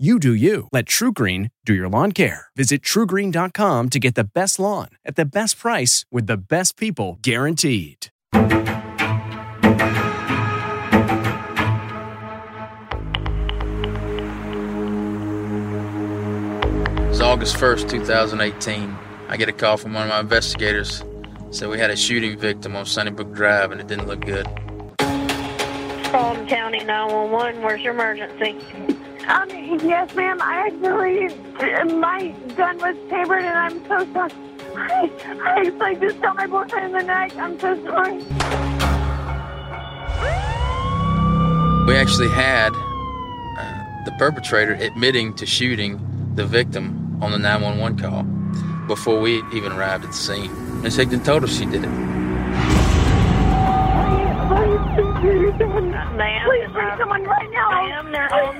You do you. Let TruGreen do your lawn care. Visit trugreen.com to get the best lawn at the best price with the best people guaranteed. It's August 1st, 2018. I get a call from one of my investigators. Said we had a shooting victim on Sunnybrook Drive and it didn't look good. Fulton County 911, where's your emergency? Um, yes, ma'am. I actually, my gun was tampered, and I'm so sorry. I, I like just shot my boyfriend in the neck. I'm so sorry. We actually had uh, the perpetrator admitting to shooting the victim on the 911 call before we even arrived at the scene. Miss Higdon told us she did it. Ma'am, Please bring someone right now. Ma'am, they're on the way.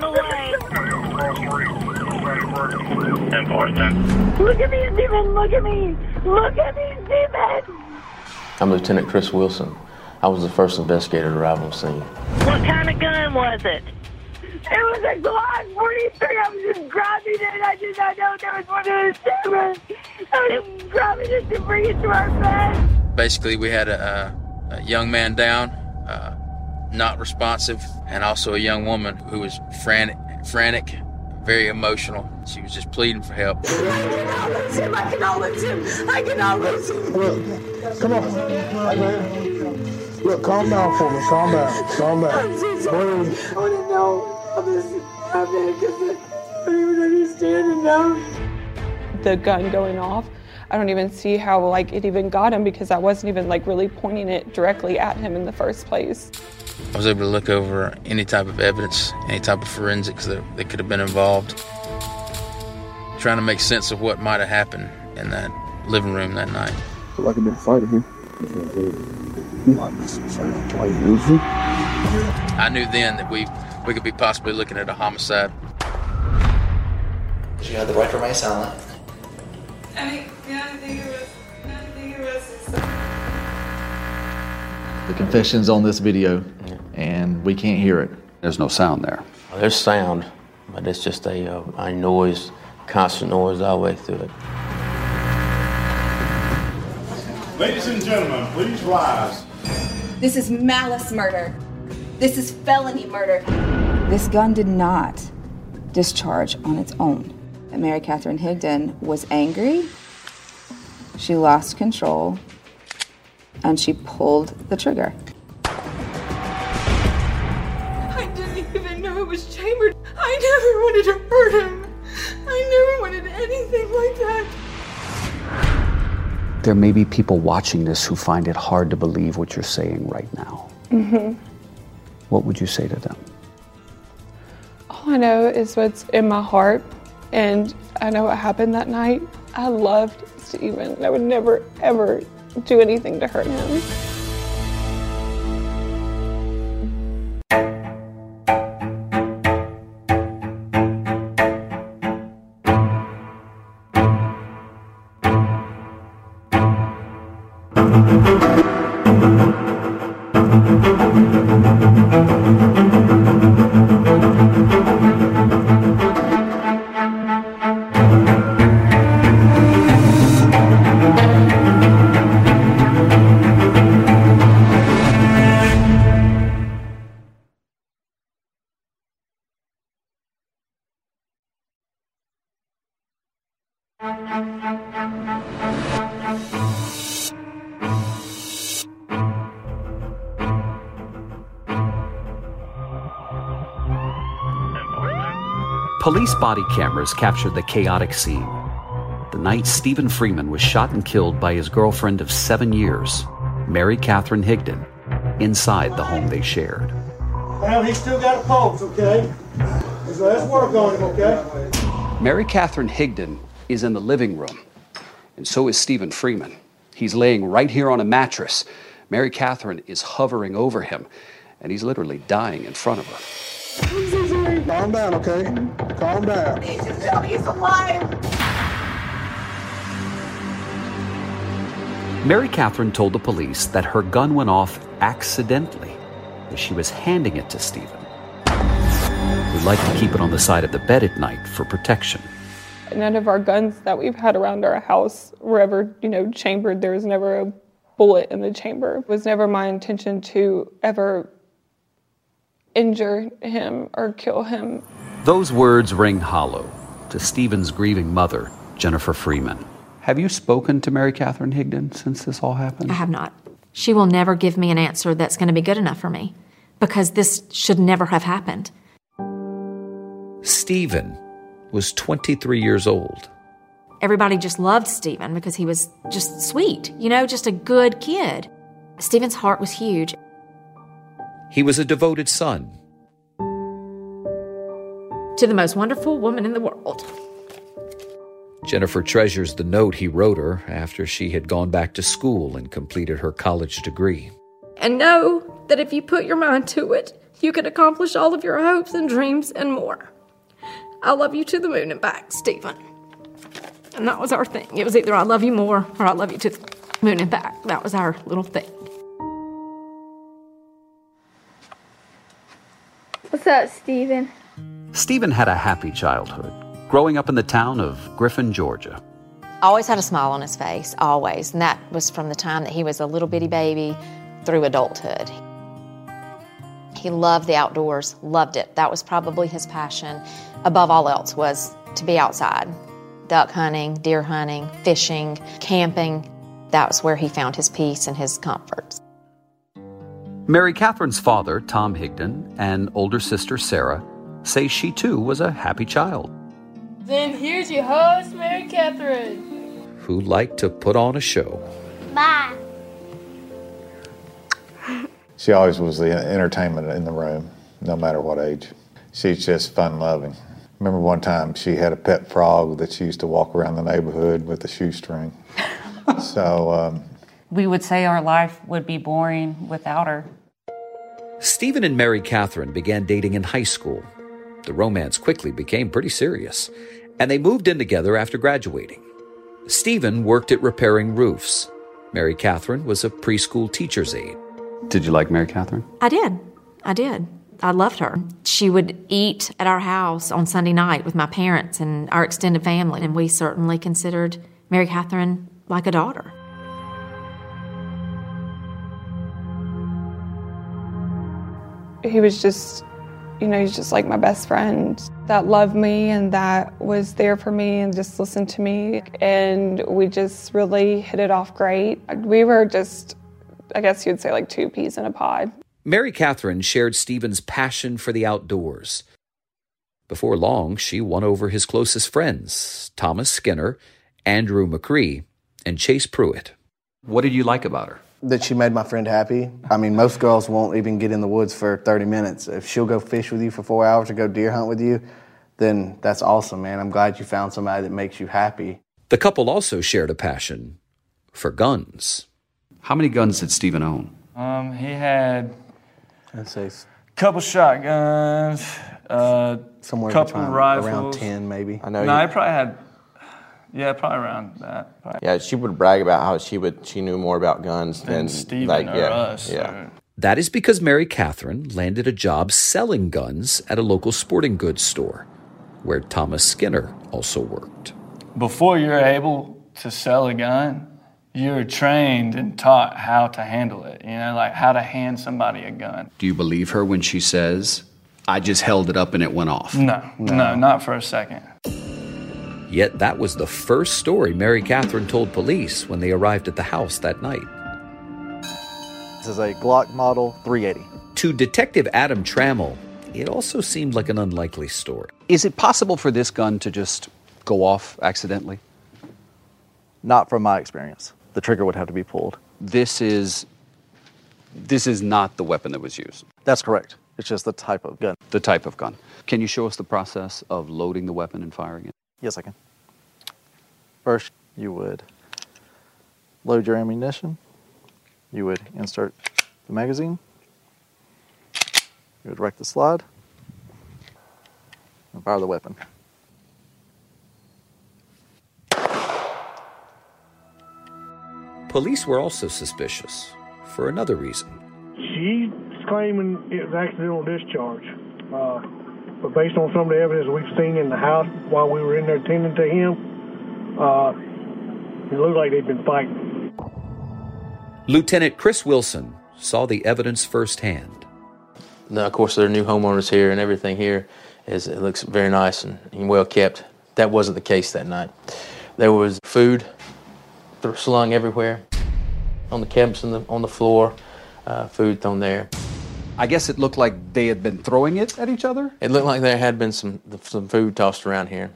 Look at me, Stephen. Look at me. Look at me, Stephen. I'm Lieutenant Chris Wilson. I was the first investigator to arrive on scene. What kind of gun was it? It was a Glock 43. I was just grabbing it. I did not know there was one of those cameras. I was just grabbing it to bring it to our bed. Basically, we had a, a, a young man down, uh, not responsive, and also a young woman who was frantic, frantic, very emotional. She was just pleading for help. I cannot lose him. I cannot lose him. I cannot lose him. Look, come on. Right there. Look, calm down for me. Calm down. Calm down. I'm so sorry. I want to know how this happened because I don't even understand it now. the gun going off. I don't even see how like it even got him because I wasn't even like really pointing it directly at him in the first place. I was able to look over any type of evidence, any type of forensics that, that could have been involved, trying to make sense of what might have happened in that living room that night. Feel like I've been fighting here. I knew then that we we could be possibly looking at a homicide. You had the right to remain silent. I mean, yeah, I think it was. I think it was. Uh, the confession's on this video, and we can't hear it. There's no sound there. There's sound, but it's just a, uh, a noise, constant noise all the way through it. Ladies and gentlemen, please rise. This is malice murder. This is felony murder. This gun did not discharge on its own. Mary Catherine Higdon was angry. She lost control and she pulled the trigger. Hurt him. I never wanted anything like that. There may be people watching this who find it hard to believe what you're saying right now. Mm-hmm. What would you say to them? All I know is what's in my heart, and I know what happened that night. I loved Stephen. I would never, ever do anything to hurt him. Police body cameras captured the chaotic scene. The night Stephen Freeman was shot and killed by his girlfriend of seven years, Mary Catherine Higdon, inside the home they shared. Well, he's still got a pulse, okay? So let's work on him, okay? Mary Catherine Higdon is in the living room, and so is Stephen Freeman. He's laying right here on a mattress. Mary Catherine is hovering over him, and he's literally dying in front of her. Calm down, okay? Calm down. Please just tell me he's alive. Mary Catherine told the police that her gun went off accidentally as she was handing it to Stephen. We'd like to keep it on the side of the bed at night for protection. None of our guns that we've had around our house were ever, you know, chambered. There was never a bullet in the chamber. It was never my intention to ever injure him or kill him. Those words ring hollow to Stephen's grieving mother, Jennifer Freeman. Have you spoken to Mary Catherine Higdon since this all happened? I have not. She will never give me an answer that's going to be good enough for me because this should never have happened. Stephen was 23 years old. Everybody just loved Stephen because he was just sweet, you know, just a good kid. Stephen's heart was huge. He was a devoted son. To the most wonderful woman in the world. Jennifer treasures the note he wrote her after she had gone back to school and completed her college degree. And know that if you put your mind to it, you can accomplish all of your hopes and dreams and more. I love you to the moon and back, Stephen. And that was our thing. It was either I love you more or I love you to the moon and back. That was our little thing. What's up, Steven? Stephen had a happy childhood, growing up in the town of Griffin, Georgia. Always had a smile on his face, always. And that was from the time that he was a little bitty baby through adulthood. He loved the outdoors, loved it. That was probably his passion. Above all else was to be outside. Duck hunting, deer hunting, fishing, camping. That was where he found his peace and his comforts. Mary Catherine's father, Tom Higdon, and older sister Sarah say she too was a happy child Then here's your host, Mary Catherine. who liked to put on a show. Bye. She always was the entertainment in the room, no matter what age. She's just fun loving. Remember one time she had a pet frog that she used to walk around the neighborhood with a shoestring. so, um, We would say our life would be boring without her. Stephen and Mary Catherine began dating in high school. The romance quickly became pretty serious, and they moved in together after graduating. Stephen worked at repairing roofs. Mary Catherine was a preschool teacher's aide. Did you like Mary Catherine? I did. I did. I loved her. She would eat at our house on Sunday night with my parents and our extended family, and we certainly considered Mary Catherine like a daughter. He was just, you know, he's just like my best friend that loved me and that was there for me and just listened to me. And we just really hit it off great. We were just, I guess you'd say, like two peas in a pod. Mary Catherine shared Stephen's passion for the outdoors. Before long, she won over his closest friends, Thomas Skinner, Andrew McCree, and Chase Pruitt. What did you like about her? That she made my friend happy. I mean, most girls won't even get in the woods for 30 minutes. If she'll go fish with you for four hours or go deer hunt with you, then that's awesome, man. I'm glad you found somebody that makes you happy. The couple also shared a passion for guns. How many guns did Stephen own? Um, he had I'd say couple shotguns, uh, Somewhere couple between rifles. around 10 maybe. I know. No, you- I probably had, yeah, probably around that. Probably. yeah, she would brag about how she would she knew more about guns than, Than Stephen like or yeah, us, Yeah. That is because Mary Catherine landed a job selling guns at a local sporting goods store, where Thomas Skinner also worked. Before you're able to sell a gun, you're trained and taught how to handle it. You know, like how to hand somebody a gun. Do you believe her when she says, I just held it up and it went off? No, no, not for a second. Yet that was the first story Mary Catherine told police when they arrived at the house that night. This is a Glock Model 380. To Detective Adam Trammell, it also seemed like an unlikely story. Is it possible for this gun to just go off accidentally? Not from my experience. The trigger would have to be pulled. This is this is not the weapon that was used. That's correct. It's just the type of gun. The type of gun. Can you show us the process of loading the weapon and firing it? Yes, I can. First, you would load your ammunition. You would insert the magazine. You would rect the slide and fire the weapon. Police were also suspicious for another reason. She's claiming it was accidental discharge. Uh, but based on some of the evidence we've seen in the house while we were in there tending to him, uh, it looked like they'd been fighting. Lieutenant Chris Wilson saw the evidence firsthand. Now, of course, there are new homeowners here, and everything here is it looks very nice and, and well kept. That wasn't the case that night. There was food th- slung everywhere on the cabinets on the on the floor, uh, food thrown there. I guess it looked like they had been throwing it at each other. It looked like there had been some some food tossed around here.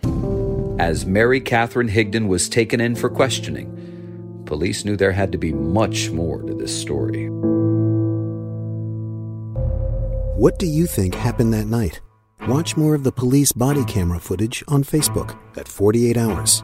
As Mary Catherine Higdon was taken in for questioning, police knew there had to be much more to this story. What do you think happened that night? Watch more of the police body camera footage on Facebook at 48 Hours.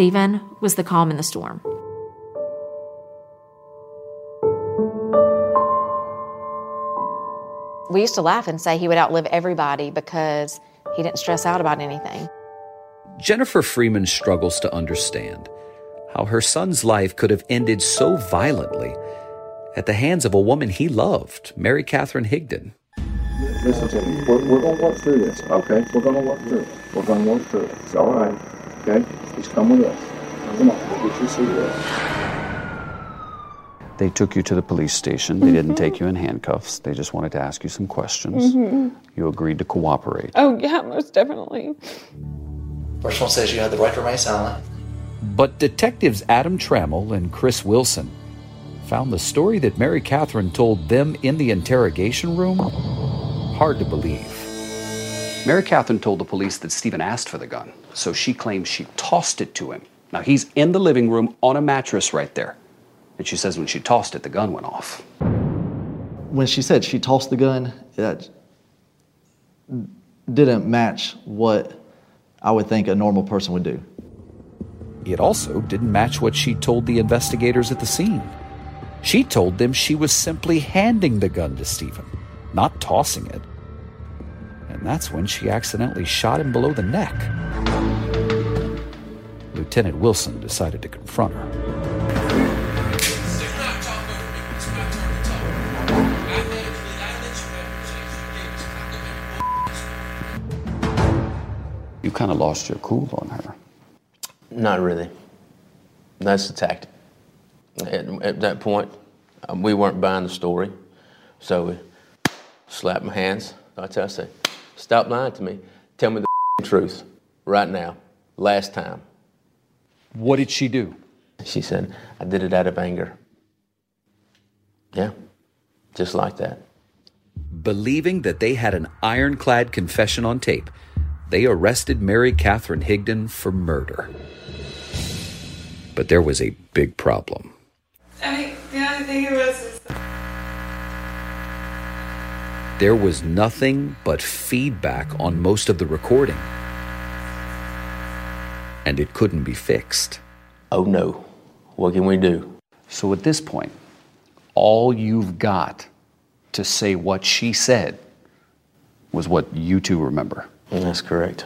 Stephen was the calm in the storm. We used to laugh and say he would outlive everybody because he didn't stress out about anything. Jennifer Freeman struggles to understand how her son's life could have ended so violently at the hands of a woman he loved, Mary Catherine Higdon. Listen to me. We're, we're going to work through this, okay? We're going to work through it. We're going to work through it. It's all right, okay? Just come with us. Come on, we'll get you seated. They took you to the police station. They didn't take you in handcuffs. They just wanted to ask you some questions. Mhm. You agreed to cooperate. Oh, yeah, most definitely. First one says you had the right to remain silent. But detectives Adam Trammell and Chris Wilson found the story that Mary Catherine told them in the interrogation room hard to believe. Mary Catherine told the police that Stephen asked for the gun, so she claims she tossed it to him. Now, he's in the living room on a mattress right there. And she says when she tossed it, the gun went off. When she said she tossed the gun, that didn't match what I would think a normal person would do. It also didn't match what she told the investigators at the scene. She told them she was simply handing the gun to Stephen, not tossing it. And that's when she accidentally shot him below the neck. Lieutenant Wilson decided to confront her. You kind of lost your cool on her. Not really. That's the tactic. At, at that point, um, we weren't buying the story, so we slapped my hands. I tell I said, "Stop lying to me. Tell me the truth right now. Last time." What did she do? She said, "I did it out of anger." Yeah, just like that. Believing that they had an ironclad confession on tape, they arrested Mary Catherine Higdon for murder. But there was a big problem. I mean, the only thing it was There was nothing but feedback on most of the recording. And it couldn't be fixed. Oh no. What can we do? So at this point, all you've got to say what she said was what you two remember. That's correct.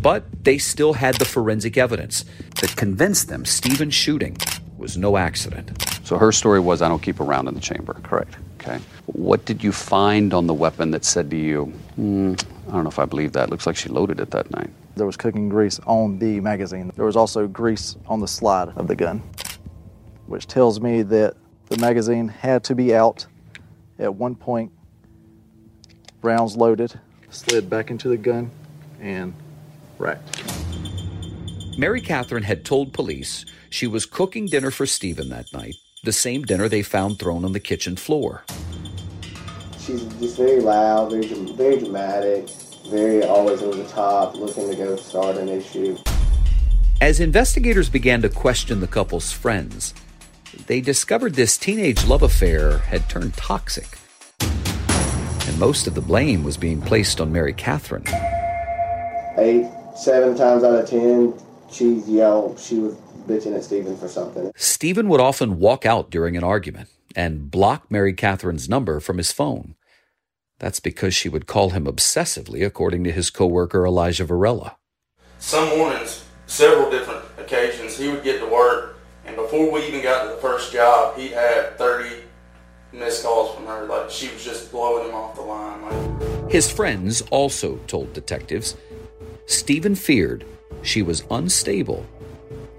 But they still had the forensic evidence that convinced them Stephen's shooting was no accident. So her story was I don't keep around in the chamber. Correct. Okay. What did you find on the weapon that said to you, "Hmm, I don't know if I believe that. Looks like she loaded it that night. There was cooking grease on the magazine. There was also grease on the slide of the gun, which tells me that the magazine had to be out at one point, rounds loaded, slid back into the gun, and racked. Mary Catherine had told police she was cooking dinner for Stephen that night, the same dinner they found thrown on the kitchen floor. She's just very loud, very, very dramatic, very always over the top, looking to go start an issue. As investigators began to question the couple's friends, they discovered this teenage love affair had turned toxic. And most of the blame was being placed on Mary Catherine. Eight, seven times out of ten, she's yelled, she was bitching at Stephen for something. Stephen would often walk out during an argument and block Mary Catherine's number from his phone. That's because she would call him obsessively, according to his coworker Elijah Varela. Some mornings, several different occasions, he would get to work, and before we even got to the first job, he'd have 30 missed calls from her. Like she was just blowing him off the line. Like, His friends also told detectives Stephen feared she was unstable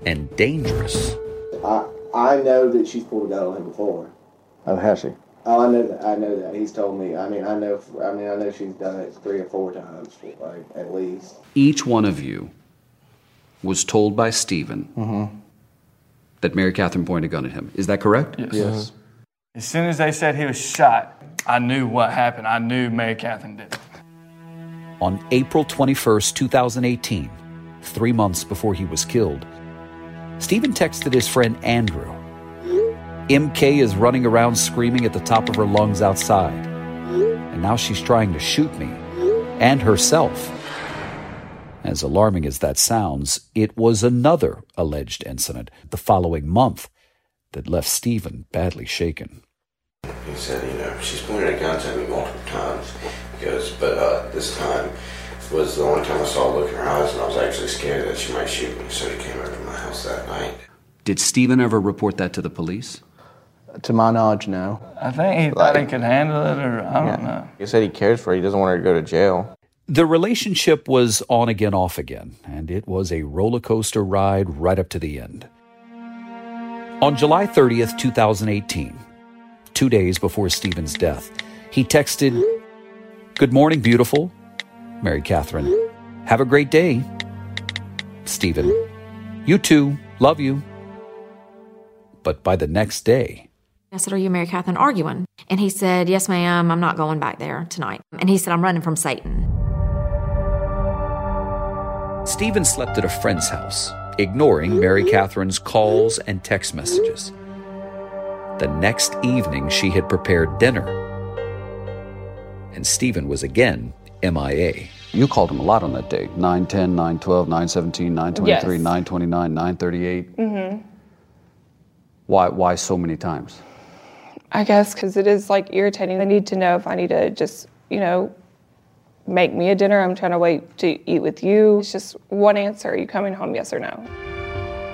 and dangerous. I, I know that she's pulled a gun on him before. Oh, has she? Oh, I know that. I know that. He's told me. I mean, I know. I mean, I know she's done it three or four times, like at least. Each one of you was told by Stephen Mm-hmm. that Mary Catherine pointed a gun at him. Is that correct? Yes. As soon as they said he was shot, I knew what happened. I knew Mary Catherine did it. On April 21st, 2018, three months before he was killed, Stephen texted his friend Andrew. MK is running around screaming at the top of her lungs outside. And now she's trying to shoot me and herself. As alarming as that sounds, it was another alleged incident the following month that left Stephen badly shaken. He said, you know, she's pointed a gun at me multiple times. He goes, but uh, this time was the only time I saw a look in her eyes, and I was actually scared that she might shoot me. So he came over to my house that night. Did Stephen ever report that to the police? To my knowledge, no. I think he thought he could handle it, or I don't know. He said he cares for her. He doesn't want her to go to jail. The relationship was on again, off again, and it was a roller coaster ride right up to the end. On July 30th, 2018, two days before Stephen's death, he texted, Good morning, beautiful. Mary Catherine, have a great day. Stephen, you too, love you. But by the next day, I said, Are you Mary Catherine arguing? And he said, Yes, ma'am, I'm not going back there tonight. And he said, I'm running from Satan. Stephen slept at a friend's house, ignoring Mary Catherine's calls and text messages. The next evening, she had prepared dinner, and Stephen was again MIA. You called him a lot on that day 910, 912, 917, 923, Yes. 929, 938. Mm-hmm. Why, why so many times? I guess because it is like irritating. I need to know if I need to just, you know, make me a dinner. I'm trying to wait to eat with you. It's just one answer. Are you coming home, yes or no?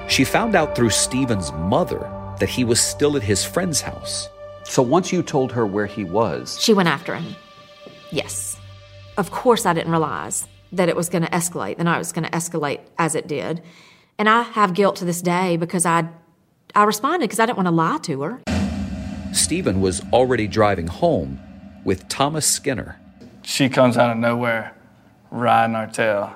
She found out through Stephen's mother that he was still at his friend's house. So once you told her where he was, She went after him. Yes. Of course, I didn't realize that it was going to escalate, the I was going to escalate as it did. And I have guilt to this day because I, I responded because I didn't want to lie to her. Stephen was already driving home with Thomas Skinner. She comes out of nowhere, riding our tail,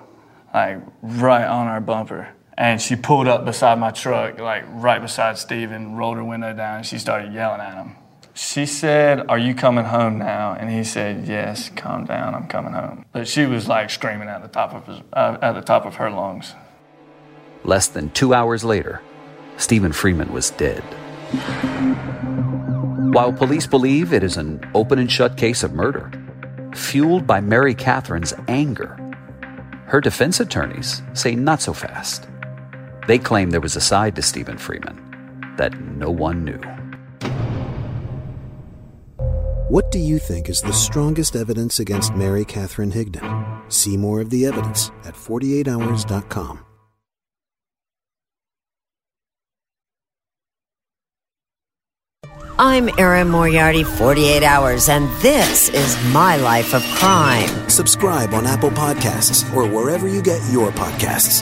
like right on our bumper. And she pulled up beside my truck, like right beside Stephen, rolled her window down, and she started yelling at him. She said, Are you coming home now? And he said, Yes, calm down, I'm coming home. But she was like screaming at the top of, his, uh, at the top of her lungs. Less than two hours later, Stephen Freeman was dead. While police believe it is an open and shut case of murder, fueled by Mary Catherine's anger, her defense attorneys say not so fast. They claim there was a side to Stephen Freeman that no one knew. What do you think is the strongest evidence against Mary Catherine Higdon? See more of the evidence at 48hours.com. I'm Erin Moriarty, 48 Hours, and this is My Life of Crime. Subscribe on Apple Podcasts or wherever you get your podcasts.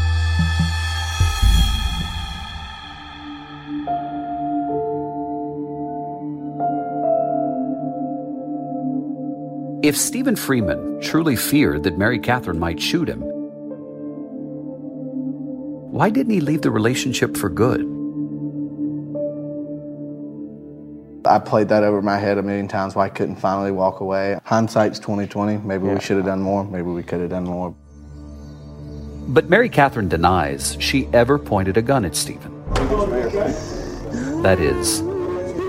If Stephen Freeman truly feared that Mary Catherine might shoot him, why didn't he leave the relationship for good? I played that over my head a million times why I couldn't finally walk away. Hindsight's 2020. Maybe we should have done more. Maybe we could have done more. But Mary Catherine denies she ever pointed a gun at Stephen. That is,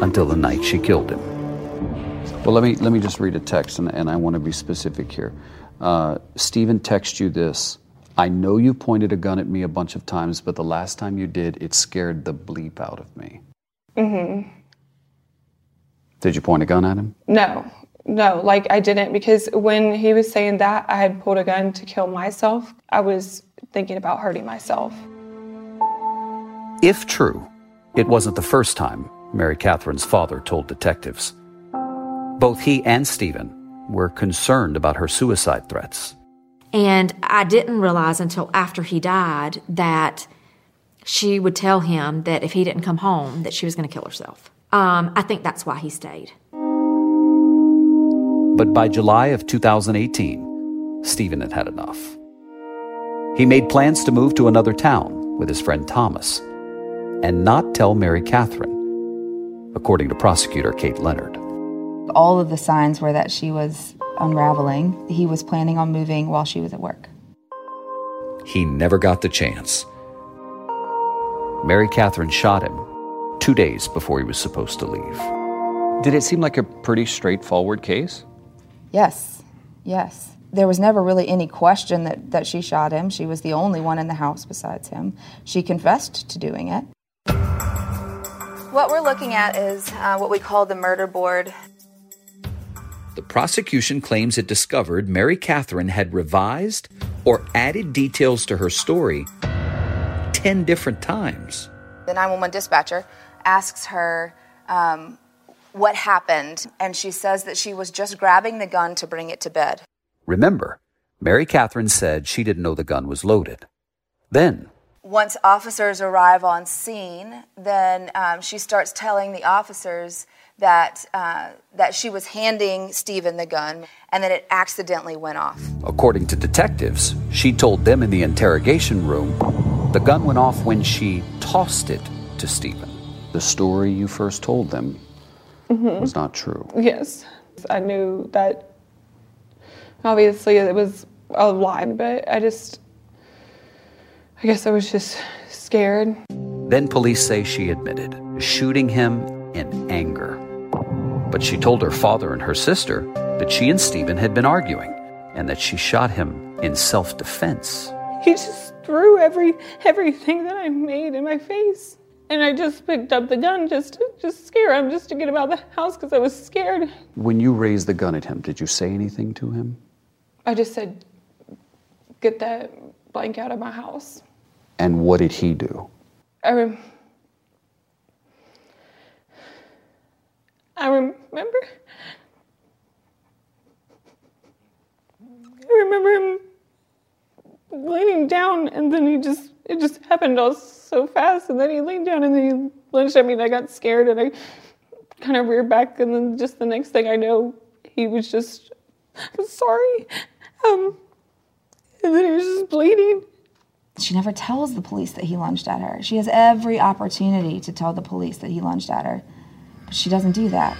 until the night she killed him. Well, let me let me just read a text, and, and I want to be specific here. Uh, Stephen texted you this. I know you pointed a gun at me a bunch of times, but the last time you did, it scared the bleep out of me. Mm-hmm. Did you point a gun at him? No, no, like I didn't because when he was saying that I had pulled a gun to kill myself, I was thinking about hurting myself. If true, it wasn't the first time Mary Catherine's father told detectives. Both he and Stephen were concerned about her suicide threats. And I didn't realize until after he died that she would tell him that if he didn't come home, that she was going to kill herself. Um, I think that's why he stayed. But by July of 2018, Stephen had had enough. He made plans to move to another town with his friend Thomas and not tell Mary Catherine, according to prosecutor Kate Leonard. All of the signs were that she was unraveling. He was planning on moving while she was at work. He never got the chance. Mary Catherine shot him two days before he was supposed to leave. Did it seem like a pretty straightforward case? Yes, yes. There was never really any question that, that she shot him. She was the only one in the house besides him. She confessed to doing it. What we're looking at is uh, what we call the murder board. The prosecution claims it discovered Mary Catherine had revised or added details to her story 10 different times. The 911 dispatcher asks her um, what happened, and she says that she was just grabbing the gun to bring it to bed. Remember, Mary Catherine said she didn't know the gun was loaded. Then, Once officers arrive on scene, then um, she starts telling the officers that uh, that she was handing Stephen the gun and that it accidentally went off. According to detectives, she told them in the interrogation room the gun went off when she tossed it to Stephen. The story you first told them Mhm. was not true. Yes. I knew that obviously it was a lie, but I just, I guess I was just scared. Then police say she admitted shooting him in anger. But she told her father and her sister that she and Stephen had been arguing and that she shot him in self defense. He just threw every everything that I made in my face. And I just picked up the gun just to just scare him, just to get him out of the house because I was scared. When you raised the gun at him, did you say anything to him? I just said, get that blank out of my house. And what did he do? I I remember. I remember him leaning down, and then he just it just happened all so fast, and then he leaned down, and then he lunged at me, and I got scared, and I kind of reared back, and then just the next thing I know, he was just, I'm sorry, um, and then he was just bleeding. She never tells the police that he lunged at her. She has every opportunity to tell the police that he lunged at her, she doesn't do that.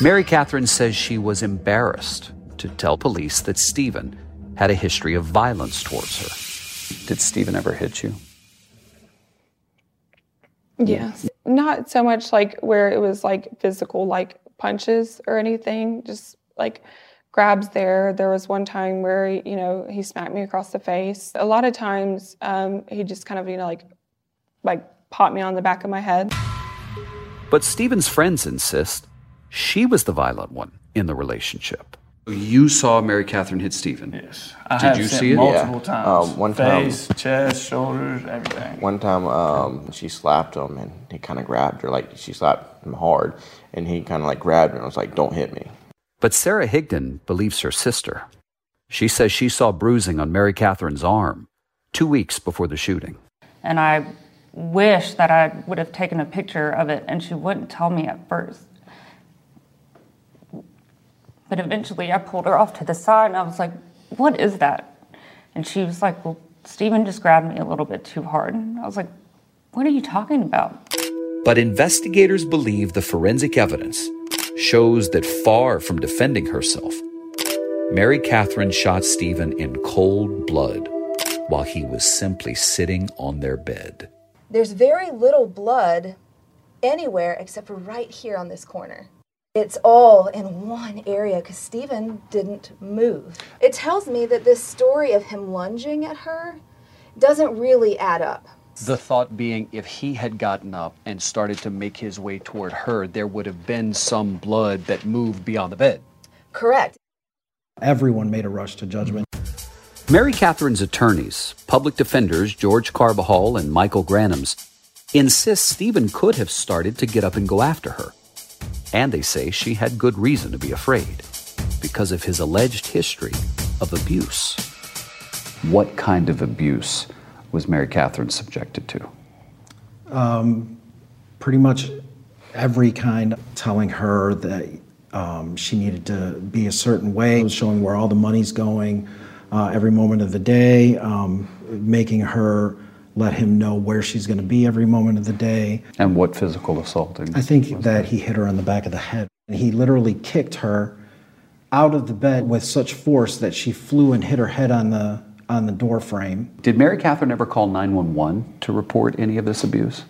Mary Catherine says she was embarrassed to tell police that Stephen had a history of violence towards her. Did Stephen ever hit you? Yes. Not so much like where it was like physical, like punches or anything, just like grabs there. There was one time where, he, you know, he smacked me across the face. A lot of times um, he just kind of, you know, like, like popped me on the back of my head. But Stephen's friends insist she was the violent one in the relationship. You saw Mary Catherine hit Stephen? Yes. I Did have you seen see it? multiple Yeah. times. Um, one time- Face, chest, shoulders, everything. One time, um, she slapped him, and he kind of grabbed her, like she slapped him hard, and he kind of like grabbed her and was like, "Don't hit me." But Sarah Higdon believes her sister. She says she saw bruising on Mary Catherine's arm two weeks before the shooting. And I wish that I would have taken a picture of it and she wouldn't tell me at first. But eventually I pulled her off to the side and I was like, What is that? And she was like, Well, Stephen just grabbed me a little bit too hard. And I was like, What are you talking about? But investigators believe the forensic evidence shows that far from defending herself, Mary Catherine shot Stephen in cold blood while he was simply sitting on their bed. There's very little blood anywhere except for right here on this corner. It's all in one area because Stephen didn't move. It tells me that this story of him lunging at her doesn't really add up. The thought being, if he had gotten up and started to make his way toward her, there would have been some blood that moved beyond the bed. Correct. Everyone made a rush to judgment. Mary Catherine's attorneys, public defenders George Carbajal and Michael Granums, insist Stephen could have started to get up and go after her. And they say she had good reason to be afraid because of his alleged history of abuse. What kind of abuse was Mary Catherine subjected to? Um, pretty much every kind, telling her that um, she needed to be a certain way, showing where all the money's going uh, every moment of the day, um, making her let him know where she's going to be every moment of the day. And what physical assaulting? I think that he hit her on the back of the head. He literally kicked her out of the bed with such force that she flew and hit her head on the on the door frame. Did Mary Catherine ever call 911 to report any of this abuse?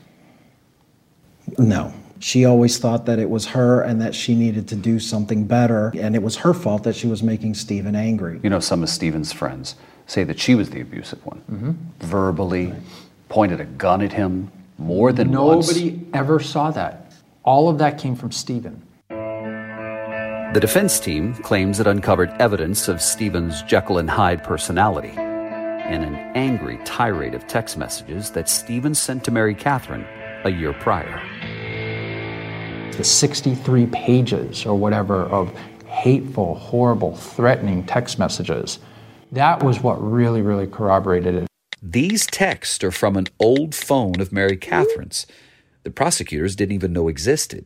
No. She always thought that it was her and that she needed to do something better, and it was her fault that she was making Stephen angry. You know, some of Stephen's friends say that she was the abusive one. Mm-hmm. Verbally, pointed a gun at him more than once. Nobody ever saw that. All of that came from Stephen. The defense team claims it uncovered evidence of Stephen's Jekyll and Hyde personality in an angry tirade of text messages that Stephen sent to Mary Catherine a year prior. The 63 pages or whatever of hateful, horrible, threatening text messages. That was what really, really corroborated it. These texts are from an old phone of Mary Catherine's. The prosecutors didn't even know existed.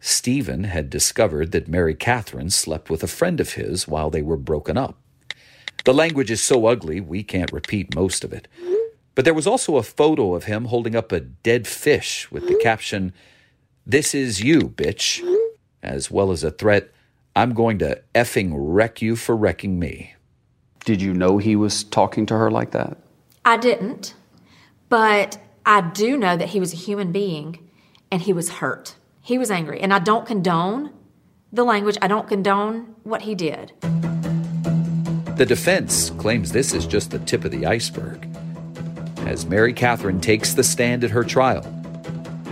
Stephen had discovered that Mary Catherine slept with a friend of his while they were broken up. The language is so ugly, we can't repeat most of it. But there was also a photo of him holding up a dead fish with the caption, This is you, bitch, as well as a threat, I'm going to effing wreck you for wrecking me. Did you know he was talking to her like that? I didn't, but I do know that he was a human being and he was hurt. He was angry. And I don't condone the language, I don't condone what he did. The defense claims this is just the tip of the iceberg. As Mary Catherine takes the stand at her trial,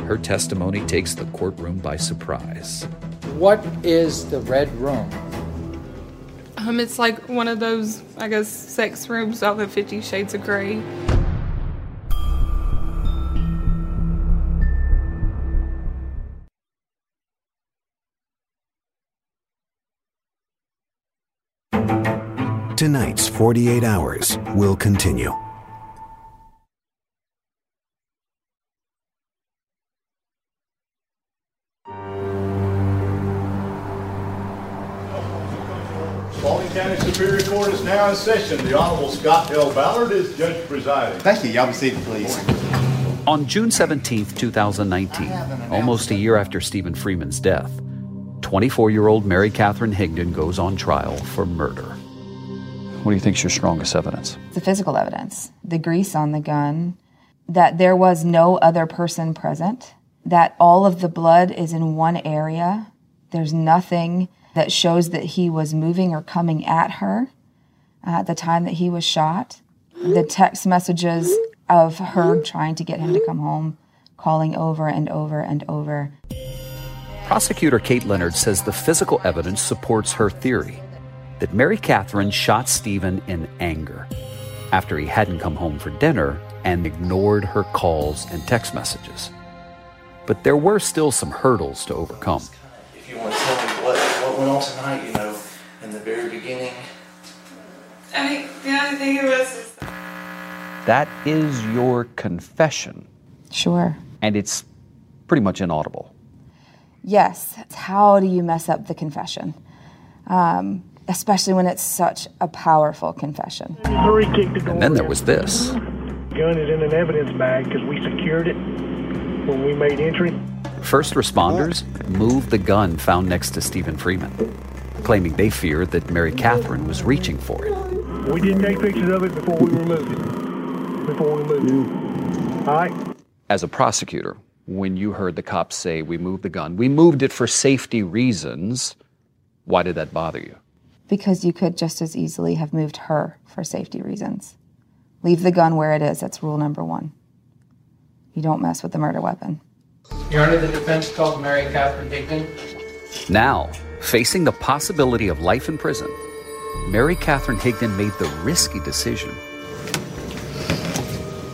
her testimony takes the courtroom by surprise. What is the red room? Um, it's like one of those, I guess, sex rooms out of Fifty Shades of Grey. Tonight's 48 Hours will continue. Court is now in session. The Honorable Scott L. Ballard is judge presiding. Thank you. Y'all be seated, please. On June 17, 2019, almost a year after Stephen Freeman's death, 24 year old Mary Catherine Higdon goes on trial for murder. What do you think is your strongest evidence? The physical evidence, the grease on the gun, that there was no other person present, that all of the blood is in one area. There's nothing that shows that he was moving or coming at her at the time that he was shot. The text messages of her trying to get him to come home, calling over and over and over. Prosecutor Kate Leonard says the physical evidence supports her theory that Mary Catherine shot Stephen in anger after he hadn't come home for dinner and ignored her calls and text messages. But there were still some hurdles to overcome. If you want to tell me what, what went on tonight, you know, in the very beginning. I, the only thing it was is That is your confession, Sure. and it's pretty much inaudible. Yes. How do you mess up the confession? Um, especially when it's such a powerful confession. Hurry kicked the door. And then there was this. Gun is in an evidence bag because we secured it when we made entry. First responders moved the gun found next to Stephen Freeman, claiming they feared that Mary Catherine was reaching for it. We did take pictures of it before we removed it. Before we moved it. All right. As a prosecutor, when you heard the cops say, We moved the gun, we moved it for safety reasons, why did that bother you? Because you could just as easily have moved her for safety reasons. Leave the gun where it is. That's rule number one. You don't mess with the murder weapon. Your Honor, the defense called Mary Catherine Higdon. Now, facing the possibility of life in prison, Mary Catherine Higdon made the risky decision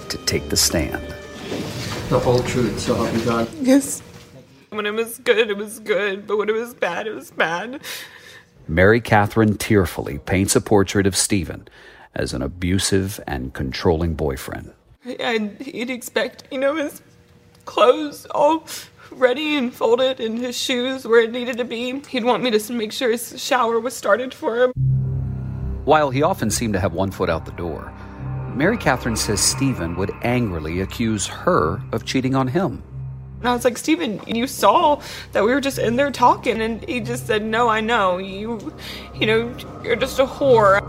to take the stand. The whole truth, so help you God. yes. When it was good, it was good, but when it was bad, it was bad. Mary Catherine tearfully paints a portrait of Stephen as an abusive and controlling boyfriend. And he'd expect, you know, his clothes all ready and folded and his shoes where it needed to be. He'd want me to make sure his shower was started for him. While he often seemed to have one foot out the door, Mary Catherine says Stephen would angrily accuse her of cheating on him. And I was like, Stephen, you saw that we were just in there talking. And he just said, No, I know. You, you know, you're just a whore.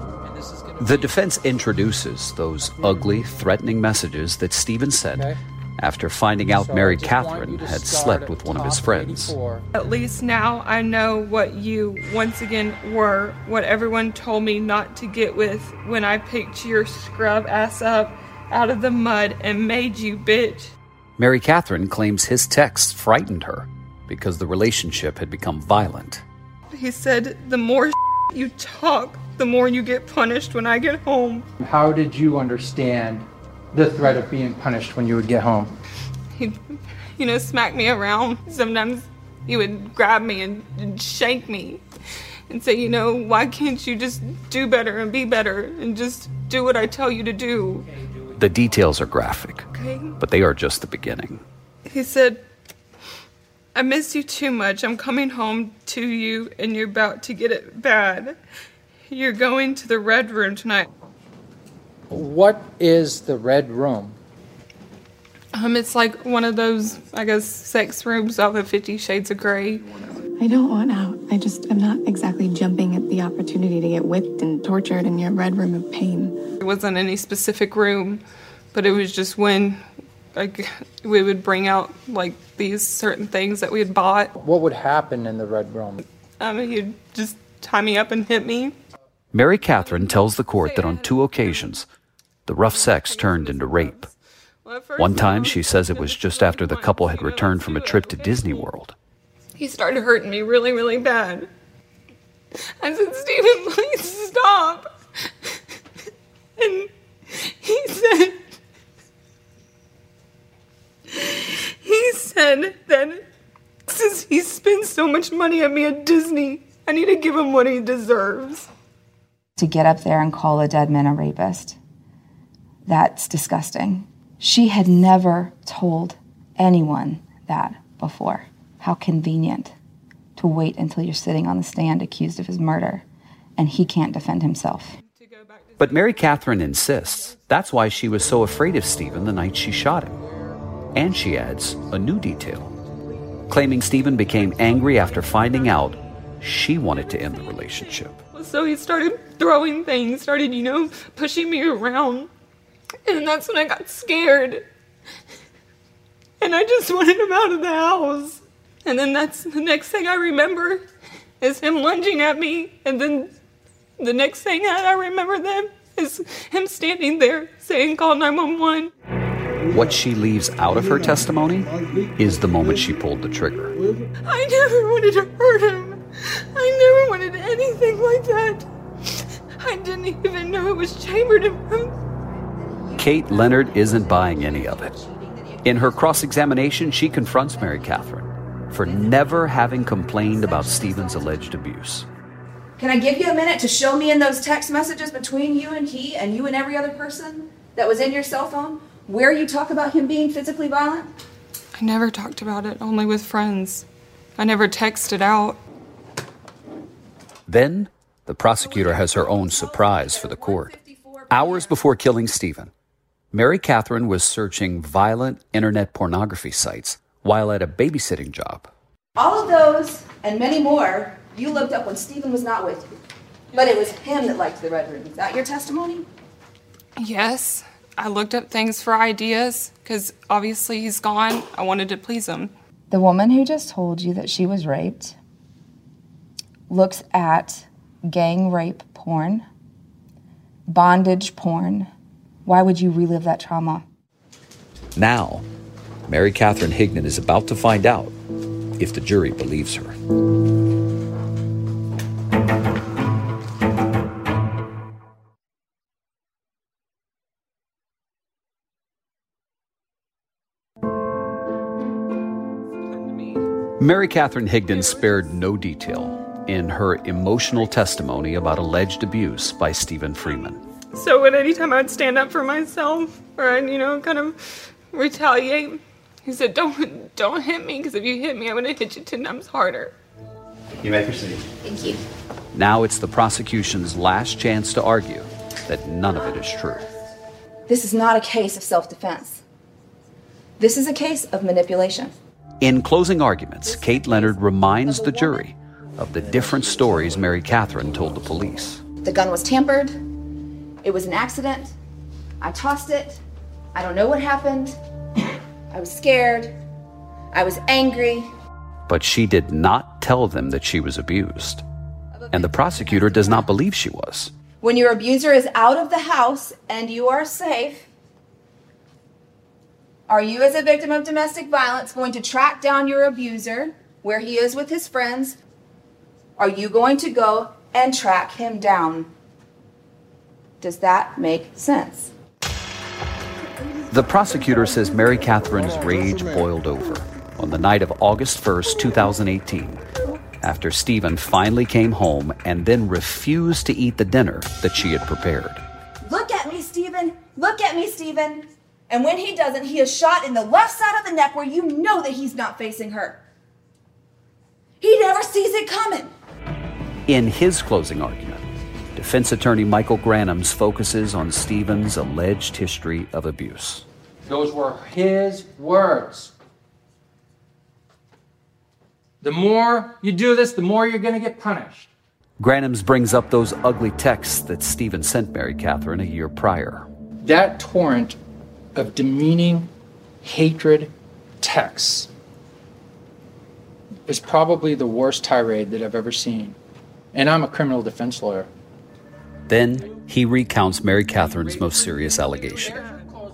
The defense introduces those ugly, threatening messages that Stephen sent after finding out Mary Catherine had slept with one of his friends. At least now I know what you once again were, what everyone told me not to get with when I picked your scrub ass up out of the mud and made you bitch. Mary Catherine claims his texts frightened her because the relationship had become violent. He said, The more you talk, the more you get punished when I get home. How did you understand the threat of being punished when you would get home? He'd, you know, smack me around. Sometimes he would grab me and, and shake me and say, you know, why can't you just do better and be better and just do what I tell you to do? The details are graphic, Okay. but they are just the beginning. He said, I miss you too much. I'm coming home to you and you're about to get it bad. You're going to the red room tonight. What is the red room? Um, it's like one of those, I guess, sex rooms off of Fifty Shades of Grey. I don't want out. I just am not exactly jumping at the opportunity to get whipped and tortured in your red room of pain. It wasn't any specific room, but it was just when like we would bring out like these certain things that we had bought. What would happen in the red room? Um, he'd just tie me up and hit me. Mary Catherine tells the court that on two occasions, the rough sex turned into rape. One time, she says it was just after the couple had returned from a trip to Disney World. He started hurting me really, really bad. I said, Stephen, please stop. And he said, he said that since he spends so much money on me at Disney, I need to give him what he deserves. To get up there and call a dead man a rapist, that's disgusting. She had never told anyone that before. How convenient to wait until you're sitting on the stand accused of his murder and he can't defend himself. But Mary Catherine insists that's why she was so afraid of Stephen the night she shot him. And she adds a new detail, claiming Stephen became angry after finding out she wanted to end the relationship. So he started throwing things, started, you know, pushing me around. And that's when I got scared. And I just wanted him out of the house. And then that's the next thing I remember is him lunging at me. And then the next thing I remember then is him standing there saying, call 911. What she leaves out of her testimony is the moment she pulled the trigger. I never wanted to hurt him. I never wanted anything like that. I didn't even know it was chambered in him. Kate Leonard isn't buying any of it. In her cross examination, she confronts Mary Catherine for never having complained about Stephen's alleged abuse. Can I give you a minute to show me in those text messages between you and he and you and every other person that was in your cell phone where you talk about him being physically violent? I never talked about it, only with friends. I never texted out. Then, the prosecutor has her own surprise for the court. Hours before killing Stephen, Mary Catherine was searching violent internet pornography sites while at a babysitting job. All of those and many more you looked up when Stephen was not with you. But it was him that liked the red room. Is that your testimony? Yes, I looked up things for ideas because obviously he's gone. I wanted to please him. The woman who just told you that she was raped looks at gang rape porn, bondage porn. Why would you relive that trauma? Now, Mary Catherine Higdon is about to find out if the jury believes her. Mary Catherine Higdon spared no detail in her emotional testimony about alleged abuse by Stephen Freeman. So when anytime I'd stand up for myself or I'd, you know, kind of retaliate, he said, "Don't, don't hit me, because if you hit me, I'm gonna hit you ten times harder." You may proceed. Thank you. Now it's the prosecution's last chance to argue that none of it is true. This is not a case of self defense. This is a case of manipulation. In closing arguments, Kate Leonard reminds the jury of the different stories Mary Catherine told the police. The gun was tampered. It was an accident. I tossed it. I don't know what happened. I was scared. I was angry. But she did not tell them that she was abused. And the prosecutor does not believe she was. When your abuser is out of the house and you are safe, are you, as a victim of domestic violence, going to track down your abuser where he is with his friends? Are you going to go and track him down? Does that make sense? The prosecutor says Mary Catherine's rage boiled over on the night of August 1st, 2018, after Stephen finally came home and then refused to eat the dinner that she had prepared. Look at me, Stephen. Look at me, Stephen. And when he doesn't, he is shot in the left side of the neck where you know that he's not facing her. He never sees it coming. In his closing argument, defense attorney Michael Granums focuses on Stephen's alleged history of abuse. Those were his words. The more you do this, the more you're going to get punished. Granums brings up those ugly texts that Stephen sent Mary Catherine a year prior. That torrent of demeaning hatred texts is probably the worst tirade that I've ever seen. And I'm a criminal defense lawyer. Then he recounts Mary Catherine's most serious allegation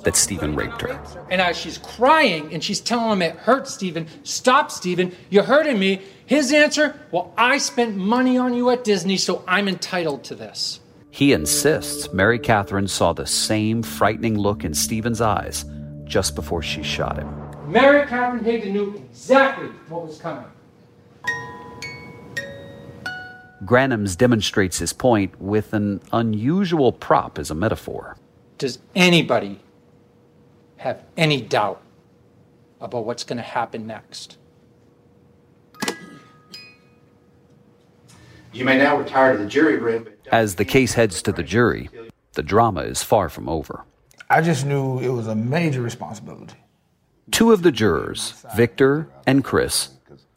that Stephen raped her. And as she's crying and she's telling him it hurts, Stephen, stop, Stephen, you're hurting me. His answer, well, I spent money on you at Disney, so I'm entitled to this. He insists Mary Catherine saw the same frightening look in Stephen's eyes just before she shot him. Mary Catherine Higdon knew exactly what was coming. Granums demonstrates his point with an unusual prop as a metaphor. Does anybody have any doubt about what's going to happen next? You may now retire to the jury room. As the case heads to the jury, the drama is far from over. I just knew it was a major responsibility. Two of the jurors, Victor and Chris,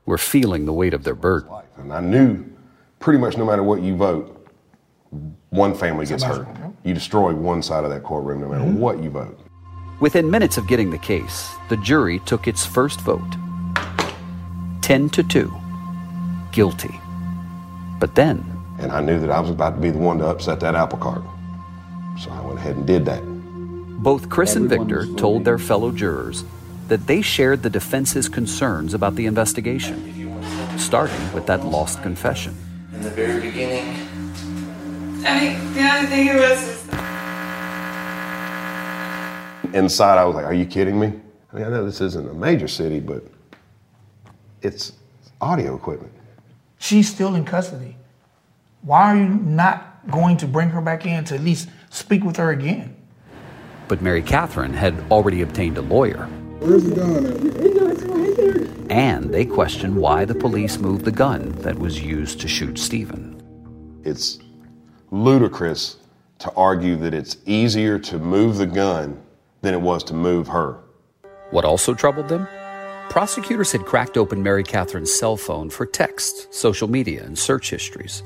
were feeling the weight of their burden. And I knew pretty much no matter what you vote, one family gets hurt. You destroy one side of that courtroom no matter mm-hmm. what you vote. Within minutes of getting the case, the jury took its first vote 10 to 2. Guilty. But then. And I knew that I was about to be the one to upset that apple cart. So I went ahead and did that. Both Chris and Victor told their fellow jurors that they shared the defense's concerns about the investigation, starting with that lost confession. In the very beginning, I mean, the only thing it was is Inside, I was like, are you kidding me? I mean, I know this isn't a major city, but it's audio equipment. She's still in custody. Why are you not going to bring her back in to at least speak with her again? But Mary Catherine had already obtained a lawyer, Where's the gun at? no, it's right there. and they questioned why the police moved the gun that was used to shoot Stephen. It's ludicrous to argue that it's easier to move the gun than it was to move her. What also troubled them? Prosecutors had cracked open Mary Catherine's cell phone for texts, social media, and search histories.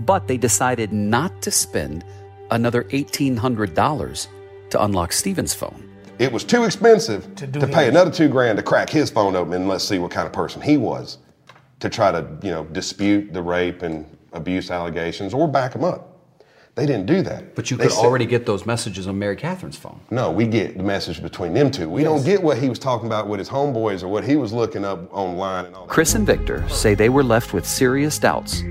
But they decided not to spend another $1,800 to unlock Stephen's phone. It was too expensive to, do pay another two grand to crack his phone open and let's see what kind of person he was to try to, you know, dispute the rape and abuse allegations or back him up. They didn't do that. But you They could said- already get those messages on Mary Catherine's phone. No, we get the message between them two. We don't get what he was talking about with his homeboys or what he was looking up online and all that. Chris and Victor say they were left with serious doubts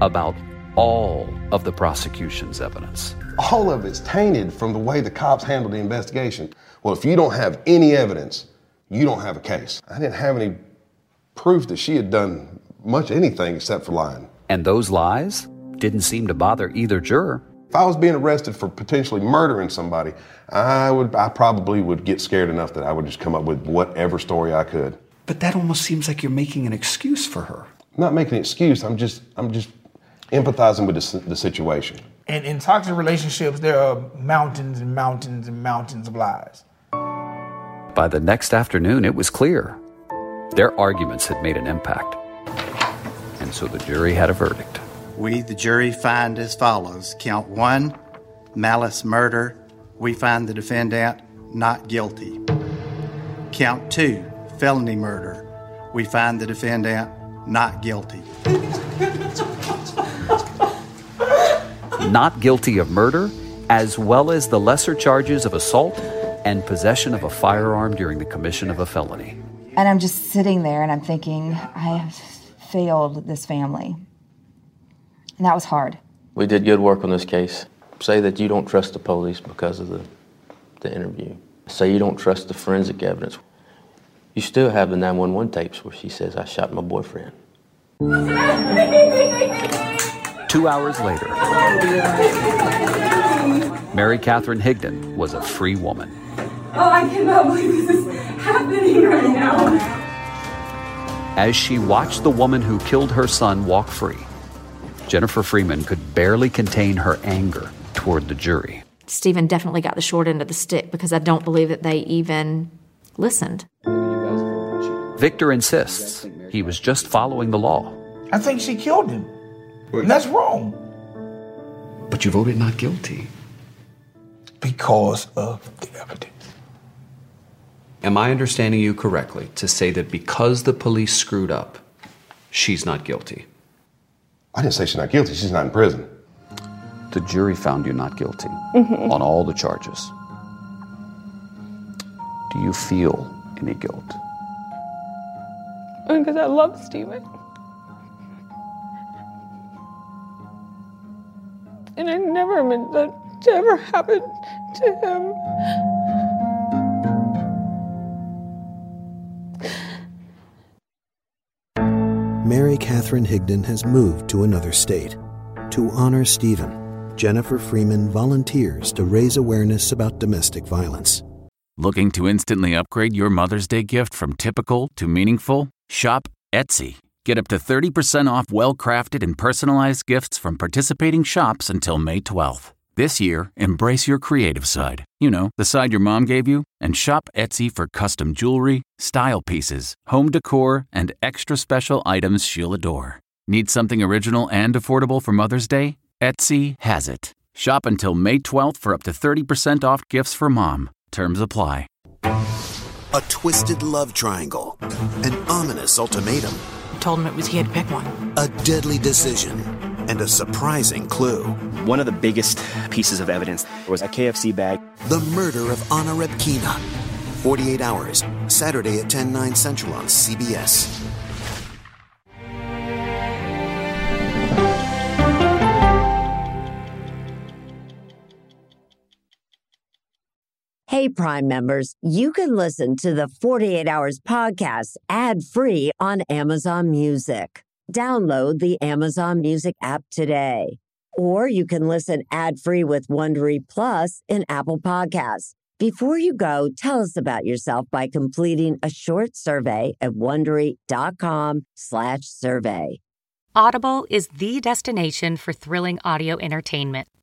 about all of the prosecution's evidence. All of it's tainted from the way the cops handled the investigation. Well, if you don't have any evidence, you don't have a case. I didn't have any proof that she had done much anything except for lying. And those lies didn't seem to bother either juror. If I was being arrested for potentially murdering somebody, I would I probably would get scared enough that I would just come up with whatever story I could. But that almost seems like you're making an excuse for her. I'm not making an excuse. I'm just I'm just empathizing with the, the situation. And in toxic relationships, there are mountains and mountains and mountains of lies. By the next afternoon, it was clear their arguments had made an impact. And so the jury had a verdict. We, the jury, find as follows Count one, malice murder. We find the defendant not guilty. Count two, felony murder. We find the defendant not guilty. Not guilty of murder, as well as the lesser charges of assault and possession of a firearm during the commission of a felony. And I'm just sitting there and I'm thinking, I have failed this family. And that was hard. We did good work on this case. Say that you don't trust the police because of the, the interview. Say you don't trust the forensic evidence. You still have the 911 tapes where she says, I shot my boyfriend. Two hours later, Mary Catherine Higdon was a free woman. Oh, I cannot believe this is happening right now. as she watched the woman who killed her son walk free. Jennifer Freeman could barely contain her anger toward the jury. Stephen definitely got the short end of the stick because I don't believe that they even listened. Victor insists he was just following the law. I think she killed him. And that's wrong. But you voted not guilty. Because of the evidence. Am I understanding you correctly to say that because the police screwed up, she's not guilty? I didn't say she's not guilty. She's not in prison. The jury found you not guilty Mhm. on all the charges. Do you feel any guilt? Because I love Stephen. And I never meant that to ever happen to him. Mary Catherine Higdon has moved to another state. To honor Stephen, Jennifer Freeman volunteers to raise awareness about domestic violence. Looking to instantly upgrade your Mother's Day gift from typical to meaningful? Shop Etsy. Get up to 30% off well crafted and personalized gifts from participating shops until May 12th. This year, embrace your creative side. You know, the side your mom gave you, and shop Etsy for custom jewelry, style pieces, home decor, and extra special items she'll adore. Need something original and affordable for Mother's Day? Etsy has it. Shop until May 12th for up to 30% off gifts for mom. Terms apply. A twisted love triangle. An ominous ultimatum. Told him it was he had to pick one. A deadly decision. And a surprising clue. One of the biggest pieces of evidence was a KFC bag. The murder of Anna Repkina. 48 hours. Saturday at 10, 9 central on CBS. Hey, Prime members, you can listen to the 48 Hours podcast ad free on Amazon Music. Download the Amazon Music app today. Or you can listen ad free with Wondery Plus in Apple Podcasts. Before you go, tell us about yourself by completing a short survey at wondery.com/slash survey. Audible is the destination for thrilling audio entertainment.